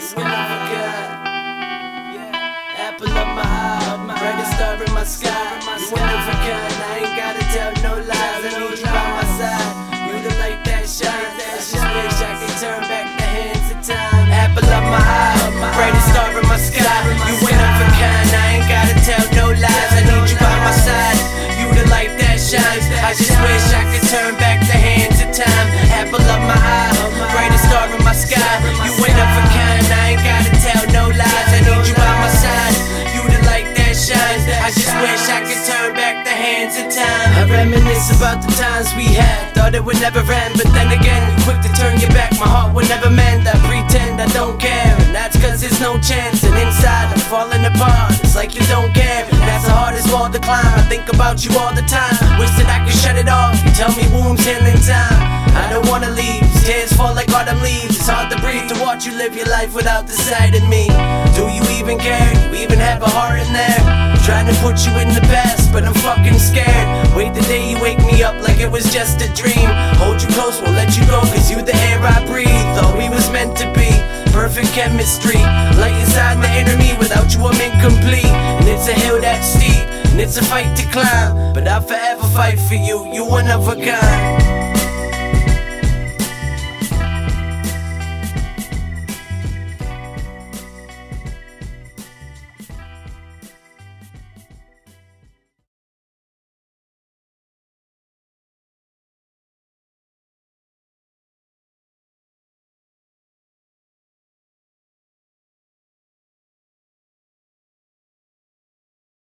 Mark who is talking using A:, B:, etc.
A: sky, my sky, my God. Apple of my eye, brightest star in my sky. You one of a kind, I ain't gotta tell no lies. I need you by my side. You the light that shines. I just wish I could turn back the hands of time. Apple of my eye, brightest star in my sky. You one of a kind, I ain't gotta tell no lies. I need you by my side. You the light that shines. I just wish I could turn back the hands of time. Apple of my eye, brightest star in my sky. You one of a hands of time. I reminisce about the times we had. Thought it would never end, but then again, you quick to turn your back. My heart would never mend. I pretend I don't care, and that's cause there's no chance. And inside, I'm falling apart. It's like you don't care. And that's the hardest wall to climb. I think about you all the time. Wish that I could shut it off. You tell me wombs healing time. I don't wanna leave. Tears fall like autumn leaves. It's hard to breathe to watch you live your life without the sight of me. Do you even care? You even have a heart in there? Trying to put you in the past, but I'm fucking scared. Wait the day you wake me up like it was just a dream. Hold you close, won't let you go, cause you the air I breathe. Thought we was meant to be. Perfect chemistry. Light inside my me, without you I'm incomplete. And it's a hill that's steep, and it's a fight to climb. But I'll forever fight for you, you one of a kind.